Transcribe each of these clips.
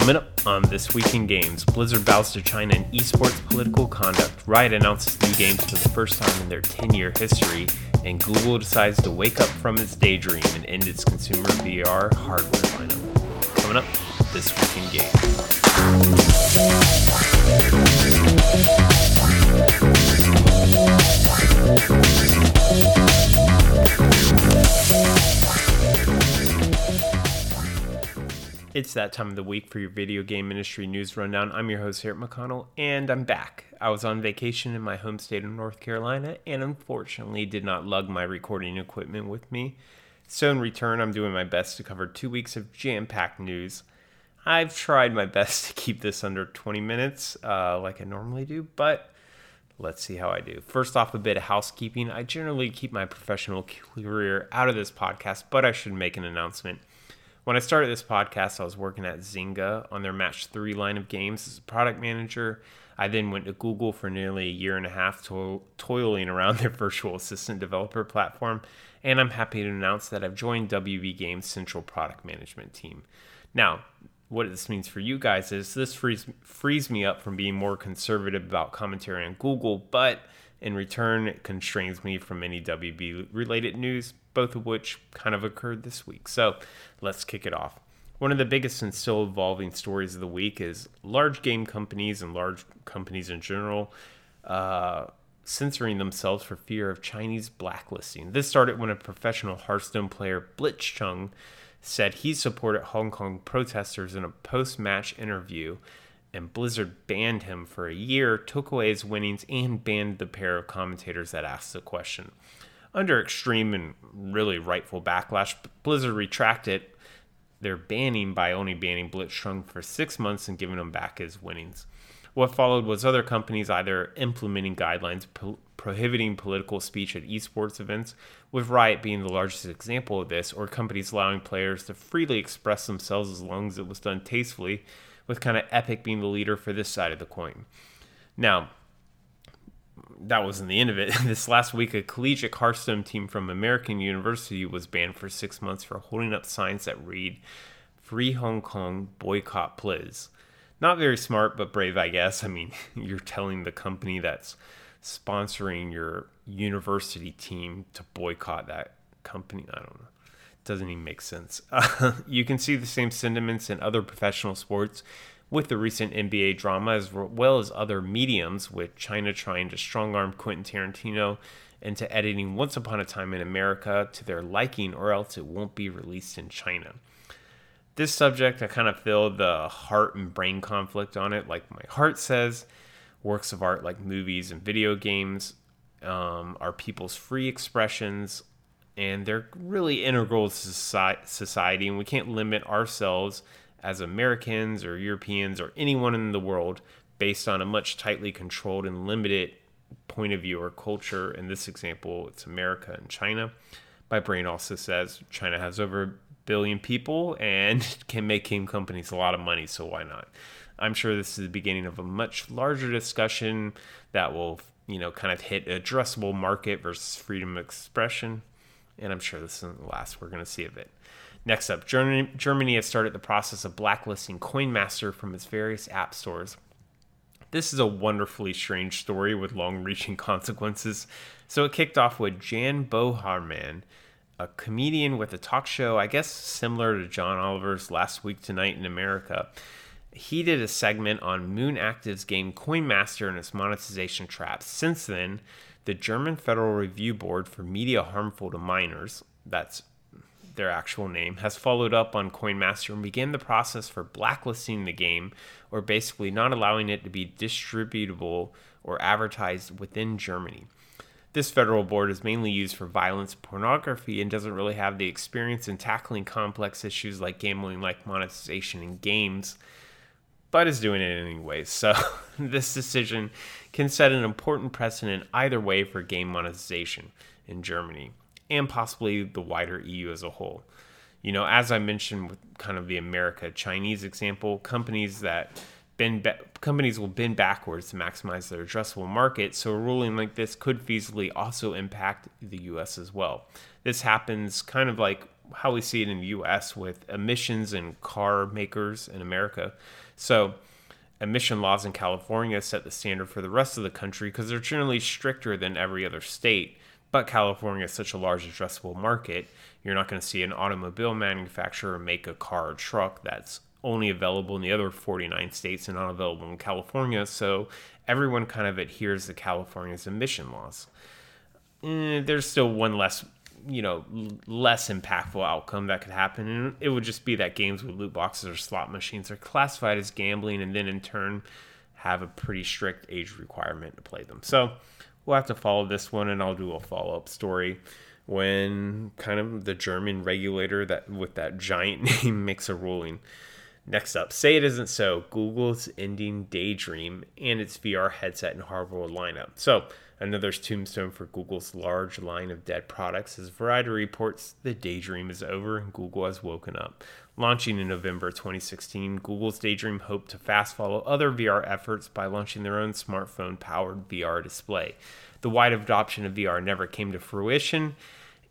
Coming up on This Week in Games, Blizzard bows to China in esports political conduct, Riot announces new games for the first time in their 10 year history, and Google decides to wake up from its daydream and end its consumer VR hardware lineup. Coming up, This Week in Games. It's that time of the week for your video game industry news rundown. I'm your host, Eric McConnell, and I'm back. I was on vacation in my home state of North Carolina and unfortunately did not lug my recording equipment with me. So, in return, I'm doing my best to cover two weeks of jam packed news. I've tried my best to keep this under 20 minutes, uh, like I normally do, but let's see how I do. First off, a bit of housekeeping. I generally keep my professional career out of this podcast, but I should make an announcement. When I started this podcast, I was working at Zynga on their Match 3 line of games as a product manager. I then went to Google for nearly a year and a half to- toiling around their virtual assistant developer platform, and I'm happy to announce that I've joined WB Games' central product management team. Now, what this means for you guys is this frees, frees me up from being more conservative about commentary on Google, but in return, it constrains me from any WB related news, both of which kind of occurred this week. So let's kick it off. One of the biggest and still evolving stories of the week is large game companies and large companies in general uh, censoring themselves for fear of Chinese blacklisting. This started when a professional Hearthstone player, Blitzchung, said he supported Hong Kong protesters in a post match interview and Blizzard banned him for a year, took away his winnings, and banned the pair of commentators that asked the question. Under extreme and really rightful backlash, Blizzard retracted their banning by only banning Blitzchung for six months and giving him back his winnings. What followed was other companies either implementing guidelines pro- prohibiting political speech at esports events, with Riot being the largest example of this, or companies allowing players to freely express themselves as long as it was done tastefully with kind of Epic being the leader for this side of the coin. Now, that wasn't the end of it. this last week, a collegiate Hearthstone team from American University was banned for six months for holding up signs that read, Free Hong Kong, boycott Blizz. Not very smart, but brave, I guess. I mean, you're telling the company that's sponsoring your university team to boycott that company. I don't know doesn't even make sense. Uh, you can see the same sentiments in other professional sports with the recent NBA drama, as well as other mediums, with China trying to strong arm Quentin Tarantino into editing Once Upon a Time in America to their liking, or else it won't be released in China. This subject, I kind of feel the heart and brain conflict on it. Like my heart says, works of art like movies and video games um, are people's free expressions and they're really integral to society and we can't limit ourselves as Americans or Europeans or anyone in the world based on a much tightly controlled and limited point of view or culture. In this example, it's America and China. My brain also says China has over a billion people and can make game companies a lot of money, so why not? I'm sure this is the beginning of a much larger discussion that will, you know, kind of hit addressable market versus freedom of expression and I'm sure this isn't the last we're going to see of it. Next up, Germany, Germany has started the process of blacklisting CoinMaster from its various app stores. This is a wonderfully strange story with long reaching consequences. So it kicked off with Jan Böhmermann, a comedian with a talk show, I guess similar to John Oliver's Last Week Tonight in America. He did a segment on Moon Active's game CoinMaster and its monetization traps. Since then, the German Federal Review Board for Media Harmful to Minors, that's their actual name, has followed up on CoinMaster and began the process for blacklisting the game, or basically not allowing it to be distributable or advertised within Germany. This federal board is mainly used for violence pornography and doesn't really have the experience in tackling complex issues like gambling like monetization in games but is doing it anyway. So this decision can set an important precedent either way for game monetization in Germany and possibly the wider EU as a whole. You know, as I mentioned with kind of the America Chinese example, companies that bend ba- companies will bend backwards to maximize their addressable market. So a ruling like this could feasibly also impact the U.S. as well. This happens kind of like how we see it in the US with emissions and car makers in America. So, emission laws in California set the standard for the rest of the country because they're generally stricter than every other state. But California is such a large addressable market, you're not going to see an automobile manufacturer make a car or truck that's only available in the other 49 states and not available in California. So everyone kind of adheres to California's emission laws. Eh, there's still one less, you know, less impactful outcome that could happen, and it would just be that games with loot boxes or slot machines are classified as gambling, and then in turn have a pretty strict age requirement to play them. So we'll have to follow this one, and I'll do a follow up story when kind of the German regulator that with that giant name makes a ruling. Next up, say it isn't so. Google's ending Daydream and its VR headset and hardware lineup. So another tombstone for Google's large line of dead products as Variety reports the Daydream is over and Google has woken up. Launching in November 2016, Google's Daydream hoped to fast follow other VR efforts by launching their own smartphone powered VR display. The wide adoption of VR never came to fruition,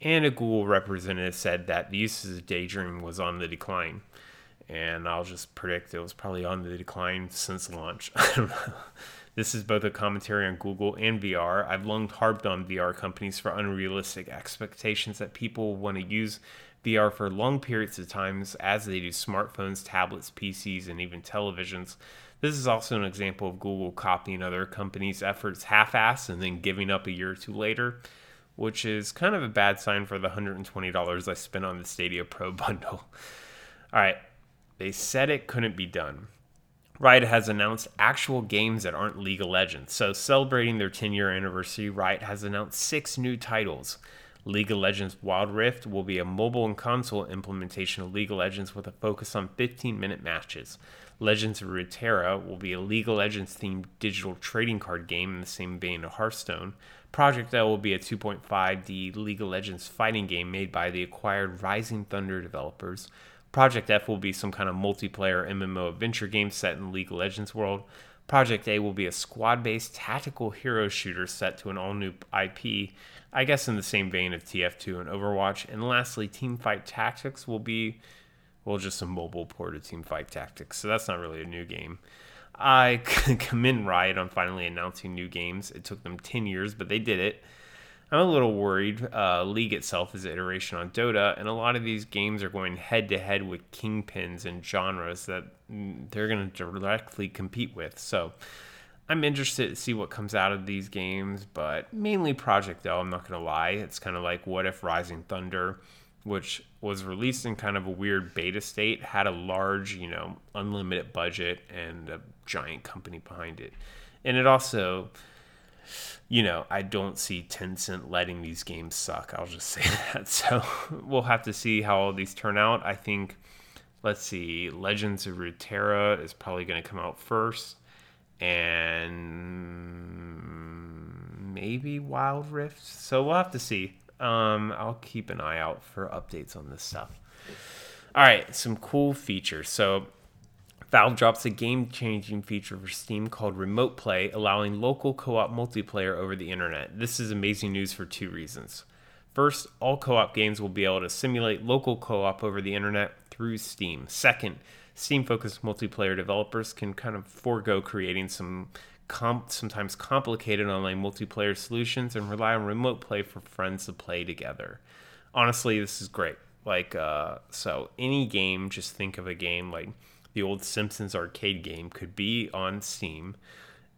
and a Google representative said that the usage of Daydream was on the decline and I'll just predict it was probably on the decline since launch. I don't know. This is both a commentary on Google and VR. I've long harped on VR companies for unrealistic expectations that people want to use VR for long periods of times as they do smartphones, tablets, PCs, and even televisions. This is also an example of Google copying other companies' efforts half assed and then giving up a year or two later, which is kind of a bad sign for the $120 I spent on the Stadia Pro bundle. All right, they said it couldn't be done. Riot has announced actual games that aren't League of Legends. So, celebrating their 10 year anniversary, Riot has announced six new titles. League of Legends Wild Rift will be a mobile and console implementation of League of Legends with a focus on 15 minute matches. Legends of Runeterra will be a League of Legends themed digital trading card game in the same vein of Hearthstone. Project L will be a 2.5D League of Legends fighting game made by the acquired Rising Thunder developers. Project F will be some kind of multiplayer MMO adventure game set in League of Legends world. Project A will be a squad based tactical hero shooter set to an all new IP, I guess in the same vein of TF2 and Overwatch. And lastly, Teamfight Tactics will be, well, just a mobile port of Teamfight Tactics. So that's not really a new game. I commend Riot on finally announcing new games. It took them 10 years, but they did it. I'm a little worried. Uh, League itself is an iteration on Dota, and a lot of these games are going head to head with kingpins and genres that mm, they're going to directly compete with. So I'm interested to see what comes out of these games, but mainly Project L, I'm not going to lie. It's kind of like What If Rising Thunder, which was released in kind of a weird beta state, had a large, you know, unlimited budget and a giant company behind it. And it also you know, I don't see Tencent letting these games suck. I'll just say that. So we'll have to see how all these turn out. I think, let's see, Legends of Runeterra is probably going to come out first, and maybe Wild Rift. So we'll have to see. Um, I'll keep an eye out for updates on this stuff. All right, some cool features. So Valve drops a game changing feature for Steam called Remote Play, allowing local co op multiplayer over the internet. This is amazing news for two reasons. First, all co op games will be able to simulate local co op over the internet through Steam. Second, Steam focused multiplayer developers can kind of forego creating some sometimes complicated online multiplayer solutions and rely on remote play for friends to play together. Honestly, this is great. Like, uh, so any game, just think of a game like the old Simpsons arcade game could be on Steam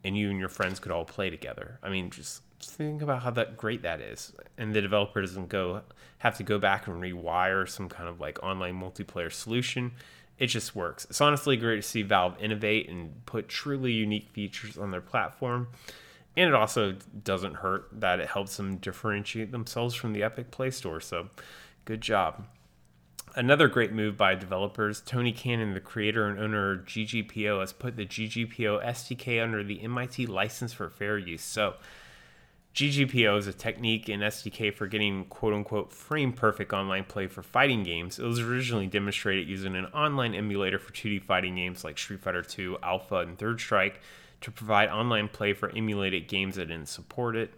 and you and your friends could all play together. I mean, just think about how that great that is. And the developer doesn't go have to go back and rewire some kind of like online multiplayer solution. It just works. It's honestly great to see Valve innovate and put truly unique features on their platform. And it also doesn't hurt that it helps them differentiate themselves from the Epic Play Store. So, good job. Another great move by developers, Tony Cannon, the creator and owner of GGPO, has put the GGPO SDK under the MIT license for fair use. So, GGPO is a technique in SDK for getting quote unquote frame perfect online play for fighting games. It was originally demonstrated using an online emulator for 2D fighting games like Street Fighter II, Alpha, and Third Strike to provide online play for emulated games that didn't support it.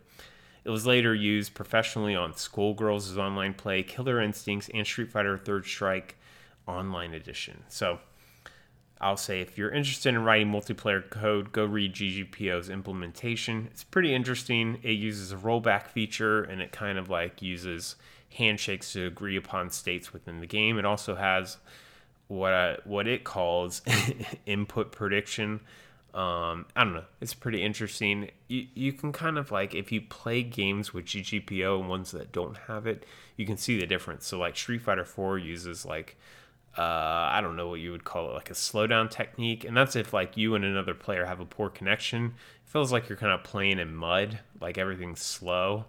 It was later used professionally on Skullgirls' online play, Killer Instincts, and Street Fighter Third Strike Online Edition. So I'll say if you're interested in writing multiplayer code, go read GGPO's implementation. It's pretty interesting. It uses a rollback feature and it kind of like uses handshakes to agree upon states within the game. It also has what I, what it calls input prediction. Um, I don't know. It's pretty interesting. You, you can kind of like if you play games with GGPO and ones that don't have it, you can see the difference. So like Street Fighter 4 uses like uh, I don't know what you would call it, like a slowdown technique. And that's if like you and another player have a poor connection. It feels like you're kind of playing in mud, like everything's slow.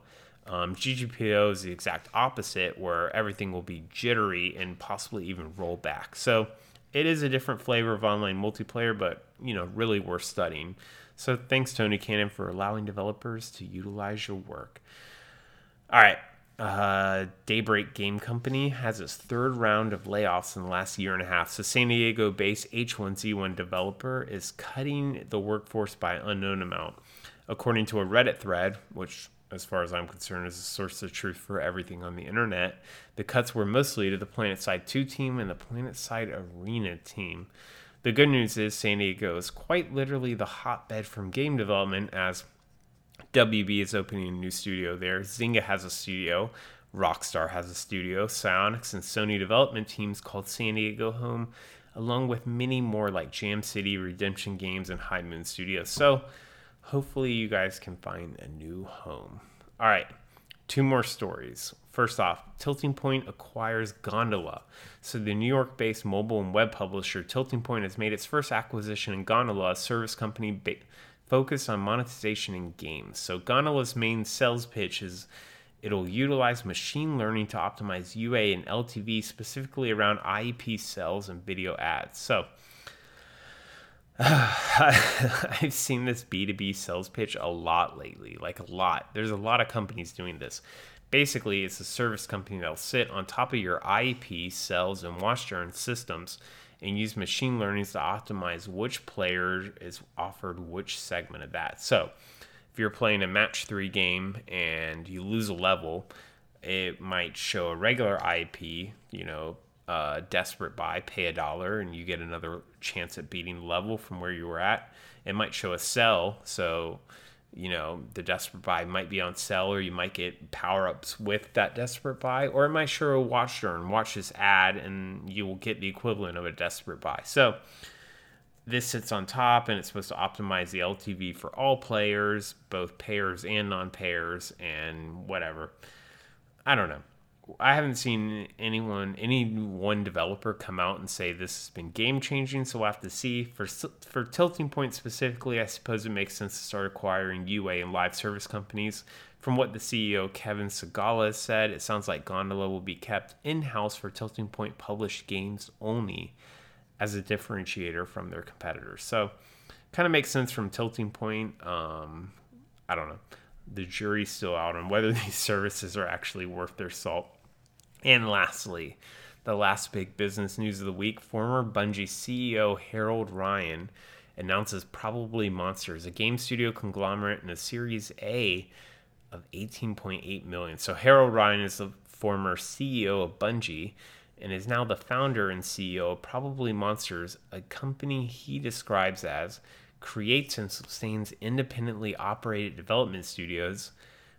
Um, GGPO is the exact opposite, where everything will be jittery and possibly even roll back. So it is a different flavor of online multiplayer, but you know, really worth studying. So thanks, Tony Cannon, for allowing developers to utilize your work. All right, uh, Daybreak Game Company has its third round of layoffs in the last year and a half. So, San Diego based H1Z1 developer is cutting the workforce by unknown amount. According to a Reddit thread, which, as far as I'm concerned, is a source of truth for everything on the internet, the cuts were mostly to the PlanetSide 2 team and the PlanetSide Arena team. The good news is San Diego is quite literally the hotbed from game development as WB is opening a new studio there. Zynga has a studio. Rockstar has a studio. Psyonix and Sony development teams called San Diego home, along with many more like Jam City, Redemption Games, and High Moon Studios. So hopefully you guys can find a new home. All right, two more stories. First off, Tilting Point acquires Gondola. So, the New York based mobile and web publisher Tilting Point has made its first acquisition in Gondola, a service company ba- focused on monetization in games. So Gondola's main sales pitch is it'll utilize machine learning to optimize UA and LTV specifically around IEP sales and video ads. So I've seen this B2B sales pitch a lot lately, like a lot. There's a lot of companies doing this. Basically, it's a service company that'll sit on top of your IEP, sales, and watch your systems and use machine learning to optimize which player is offered which segment of that. So, if you're playing a match three game and you lose a level, it might show a regular IEP, you know, uh, desperate buy, pay a dollar, and you get another chance at beating level from where you were at. It might show a sell, so you know, the desperate buy might be on sale, or you might get power ups with that desperate buy, or it might show a watch turn, watch this ad, and you will get the equivalent of a desperate buy. So this sits on top, and it's supposed to optimize the LTV for all players, both payers and non payers, and whatever. I don't know. I haven't seen anyone, any one developer come out and say this has been game changing. So we'll have to see. For for Tilting Point specifically, I suppose it makes sense to start acquiring UA and live service companies. From what the CEO Kevin Segalla said, it sounds like Gondola will be kept in house for Tilting Point published games only, as a differentiator from their competitors. So, kind of makes sense from Tilting Point. Um, I don't know the jury's still out on whether these services are actually worth their salt. And lastly, the last big business news of the week former Bungie CEO Harold Ryan announces Probably Monsters, a game studio conglomerate in a Series A of 18.8 million. So Harold Ryan is the former CEO of Bungie and is now the founder and CEO of Probably Monsters, a company he describes as creates and sustains independently operated development studios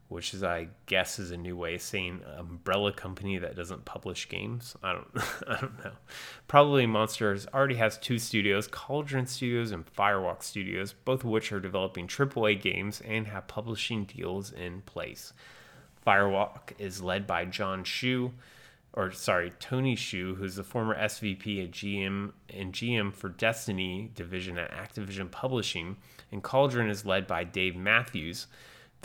which is I guess is a new way of saying umbrella company that doesn't publish games. I don't I don't know. Probably Monsters already has two studios, Cauldron Studios and Firewalk Studios, both of which are developing AAA games and have publishing deals in place. Firewalk is led by John Hsu, or sorry, Tony Hsu, who's the former SVP at GM and GM for Destiny division at Activision Publishing, and Cauldron is led by Dave Matthews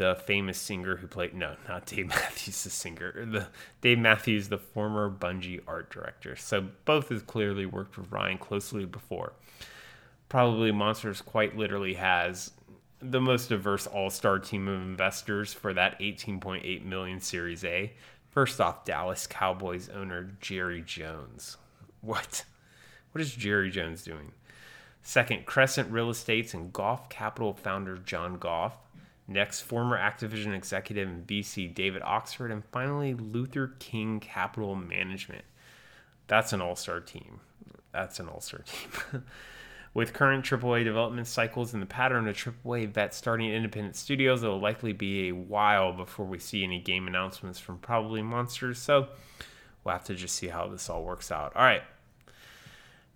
the famous singer who played no, not Dave Matthews, the singer. The Dave Matthews, the former Bungie art director. So both has clearly worked with Ryan closely before. Probably Monsters quite literally has the most diverse all-star team of investors for that 18.8 million Series A. First off, Dallas Cowboys owner Jerry Jones. What? What is Jerry Jones doing? Second, Crescent Real Estates and Goff Capital founder John Goff Next, former Activision executive in BC David Oxford, and finally Luther King Capital Management. That's an all star team. That's an all star team. With current AAA development cycles and the pattern of AAA vets starting independent studios, it'll likely be a while before we see any game announcements from probably Monsters. So we'll have to just see how this all works out. All right.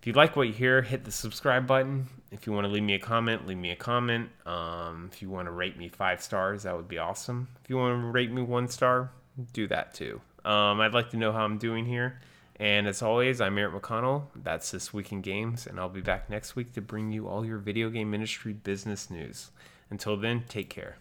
If you like what you hear, hit the subscribe button. If you want to leave me a comment, leave me a comment. Um, if you want to rate me five stars, that would be awesome. If you want to rate me one star, do that too. Um, I'd like to know how I'm doing here. And as always, I'm Eric McConnell. That's This Week in Games, and I'll be back next week to bring you all your video game industry business news. Until then, take care.